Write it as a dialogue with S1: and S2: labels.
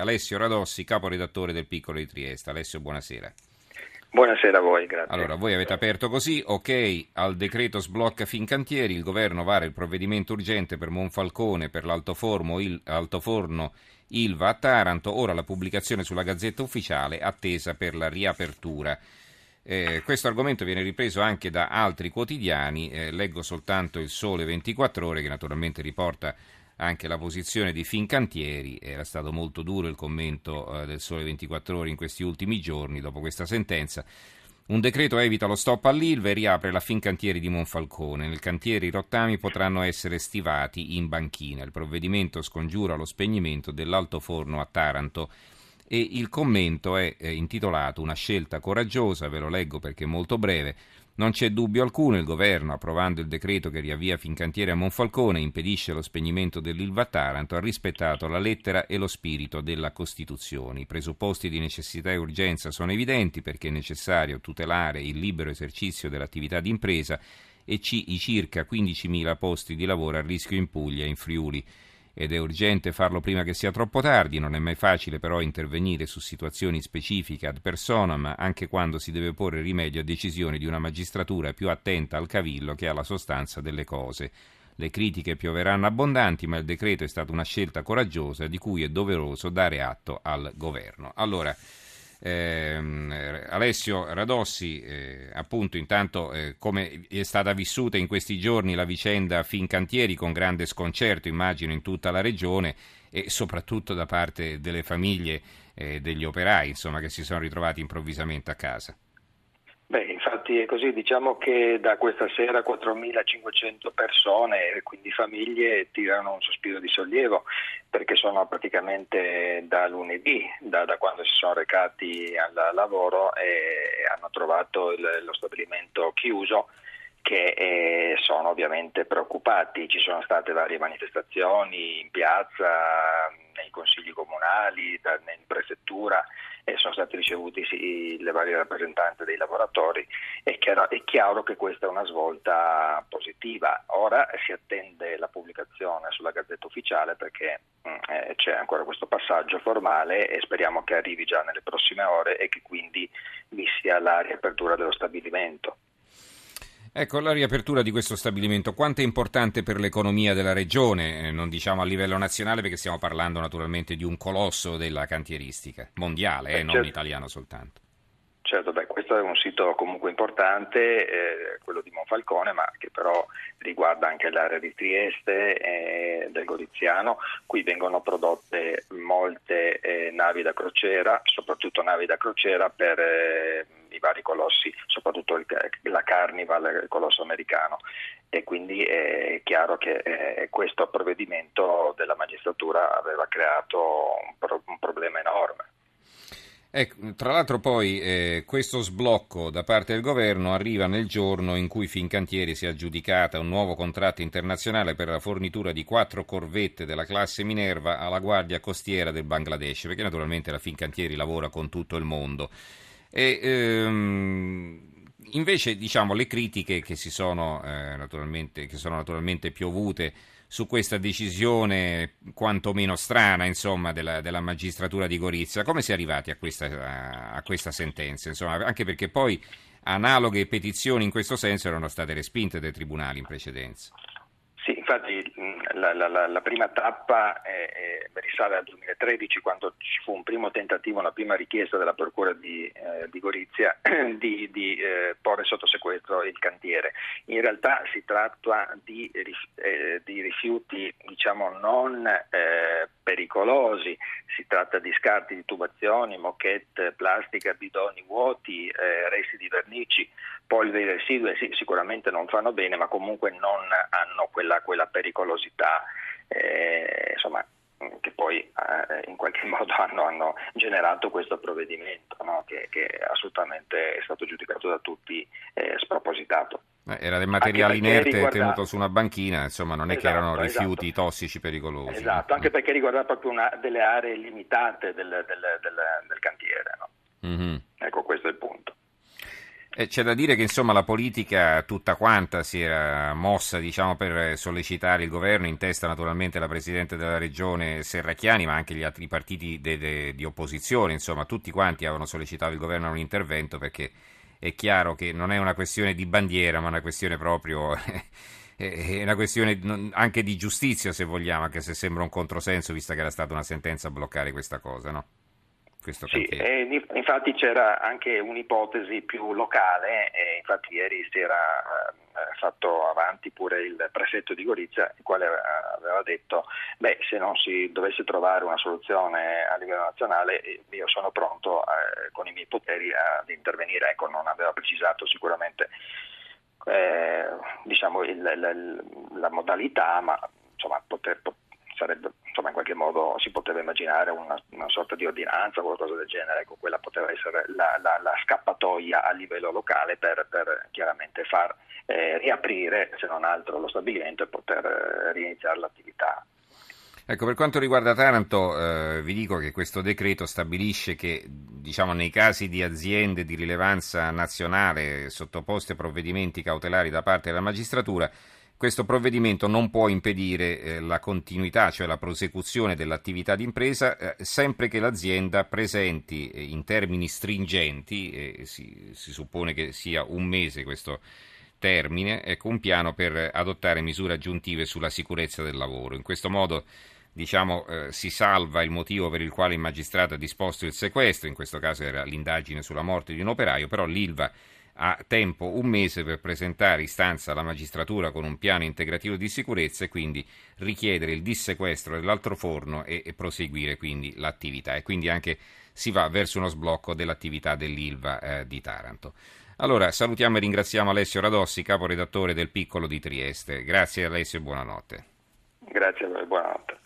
S1: Alessio Radossi, caporedattore del Piccolo di Trieste. Alessio, buonasera.
S2: Buonasera a voi, grazie.
S1: Allora, voi avete aperto così, ok, al decreto sblocca Fincantieri, il governo vara il provvedimento urgente per Monfalcone, per l'altoforno il, altoforno Ilva a Taranto, ora la pubblicazione sulla Gazzetta Ufficiale attesa per la riapertura. Eh, questo argomento viene ripreso anche da altri quotidiani, eh, leggo soltanto il Sole 24 ore che naturalmente riporta anche la posizione di Fincantieri, era stato molto duro il commento eh, del Sole 24 ore in questi ultimi giorni dopo questa sentenza. Un decreto evita lo stop all'Ilva e riapre la Fincantieri di Monfalcone. Nel cantiere i rottami potranno essere stivati in banchina. Il provvedimento scongiura lo spegnimento dell'altoforno a Taranto e il commento è intitolato Una scelta coraggiosa, ve lo leggo perché è molto breve. Non c'è dubbio alcuno, il governo, approvando il decreto che riavvia Fincantiere a Monfalcone e impedisce lo spegnimento dell'Ilva Taranto, ha rispettato la lettera e lo spirito della Costituzione. I presupposti di necessità e urgenza sono evidenti perché è necessario tutelare il libero esercizio dell'attività d'impresa e i circa 15.000 posti di lavoro a rischio in Puglia e in Friuli ed è urgente farlo prima che sia troppo tardi, non è mai facile però intervenire su situazioni specifiche ad personam, anche quando si deve porre rimedio a decisioni di una magistratura più attenta al cavillo che alla sostanza delle cose. Le critiche pioveranno abbondanti, ma il decreto è stata una scelta coraggiosa di cui è doveroso dare atto al governo. Allora, eh, Alessio Radossi, eh, appunto, intanto eh, come è stata vissuta in questi giorni la vicenda Fincantieri con grande sconcerto, immagino, in tutta la regione e soprattutto da parte delle famiglie eh, degli operai, insomma, che si sono ritrovati improvvisamente a casa.
S2: Beh, infatti è così, diciamo che da questa sera 4.500 persone, quindi famiglie, tirano un sospiro di sollievo perché sono praticamente da lunedì, da, da quando si sono recati al lavoro e hanno trovato il, lo stabilimento chiuso che eh, sono ovviamente preoccupati. Ci sono state varie manifestazioni in piazza, nei consigli comunali, da, in prefettura e sono stati ricevuti sì, le varie rappresentanze dei lavoratori. È chiaro, è chiaro, che questa è una svolta positiva. Ora si attende la pubblicazione sulla Gazzetta Ufficiale perché mm, eh, c'è ancora questo passaggio formale e speriamo che arrivi già nelle prossime ore e che quindi vi sia la riapertura dello stabilimento.
S1: Ecco, la riapertura di questo stabilimento, quanto è importante per l'economia della regione, eh, non diciamo a livello nazionale perché stiamo parlando naturalmente di un colosso della cantieristica mondiale, eh, non certo. italiano soltanto.
S2: Certo, beh, questo è un sito comunque importante, eh, quello di Monfalcone, ma che però riguarda anche l'area di Trieste e del Goriziano. Qui vengono prodotte molte eh, navi da crociera, soprattutto navi da crociera per eh, i vari colossi, soprattutto il, la Carnival, il colosso americano. E quindi è chiaro che eh, questo provvedimento della magistratura aveva creato un, pro- un problema enorme.
S1: Ecco, tra l'altro poi eh, questo sblocco da parte del governo arriva nel giorno in cui Fincantieri si è aggiudicata un nuovo contratto internazionale per la fornitura di quattro corvette della classe Minerva alla Guardia Costiera del Bangladesh, perché naturalmente la Fincantieri lavora con tutto il mondo. E, ehm, invece diciamo le critiche che, sono, eh, naturalmente, che sono naturalmente piovute su questa decisione quantomeno strana insomma, della, della, magistratura di Gorizia. Come si è arrivati a questa, a questa sentenza? Insomma, anche perché poi analoghe petizioni in questo senso erano state respinte dai tribunali in precedenza.
S2: Infatti la, la, la prima tappa è, è, risale al 2013 quando ci fu un primo tentativo, una prima richiesta della Procura di, eh, di Gorizia di, di eh, porre sotto sequestro il cantiere. In realtà si tratta di, eh, di rifiuti diciamo, non eh, pericolosi, si tratta di scarti di tubazioni, moquette, plastica, bidoni vuoti, eh, resti di vernici, polveri residue, sì, sicuramente non fanno bene ma comunque non hanno quella, quella pericolosità. Eh, insomma, che poi eh, in qualche modo hanno, hanno, generato questo provvedimento no? che, che, assolutamente è stato giudicato da tutti eh, spropositato.
S1: Eh, era del materiale inerte riguarda... tenuto su una banchina, insomma non è esatto, che erano esatto, rifiuti esatto. tossici pericolosi.
S2: Esatto, anche perché riguarda proprio una delle aree limitate del, del, del, del cantiere. No? Mm-hmm. Ecco, questo è il punto.
S1: Eh, c'è da dire che insomma la politica tutta quanta si era mossa diciamo, per sollecitare il governo, in testa naturalmente la Presidente della Regione Serracchiani, ma anche gli altri partiti de, de, di opposizione, insomma tutti quanti avevano sollecitato il governo a un intervento perché è chiaro che non è una questione di bandiera, ma una questione proprio... è una questione anche di giustizia, se vogliamo, anche se sembra un controsenso, vista che era stata una sentenza a bloccare questa cosa, no?
S2: Questo sì, eh, infatti c'era anche un'ipotesi più locale e infatti ieri si era eh, fatto avanti pure il prefetto di Gorizia il quale aveva detto beh se non si dovesse trovare una soluzione a livello nazionale eh, io sono pronto eh, con i miei poteri ad intervenire. Ecco non aveva precisato sicuramente eh, diciamo il, la, la, modalità ma insomma poter, sarebbe insomma in qualche modo si poteva immaginare una, una, sorta di ordinanza o qualcosa del genere, ecco, quella poteva essere la, la, la scappatoia a livello locale per, per chiaramente far eh, riaprire, se non altro, lo stabilimento e poter eh, riniziare l'attività.
S1: Ecco, per quanto riguarda Taranto, eh, vi dico che questo decreto stabilisce che diciamo, nei casi di aziende di rilevanza nazionale sottoposte a provvedimenti cautelari da parte della magistratura, questo provvedimento non può impedire eh, la continuità, cioè la prosecuzione dell'attività d'impresa, eh, sempre che l'azienda presenti eh, in termini stringenti, si, si, suppone che sia un mese questo termine, ecco, un piano per adottare misure aggiuntive sulla sicurezza del lavoro. In questo modo diciamo, eh, si salva il motivo per il quale il magistrato ha disposto il sequestro, in questo caso era l'indagine sulla morte di un operaio, però l'ILVA ha tempo un mese per presentare istanza alla magistratura con un piano integrativo di sicurezza e quindi richiedere il dissequestro dell'altro forno e, e proseguire quindi l'attività e quindi anche si va verso uno sblocco dell'attività dell'Ilva eh, di Taranto. Allora salutiamo e ringraziamo Alessio Radossi, caporedattore del Piccolo di Trieste. Grazie Alessio e buonanotte.
S2: Grazie a voi, buonanotte.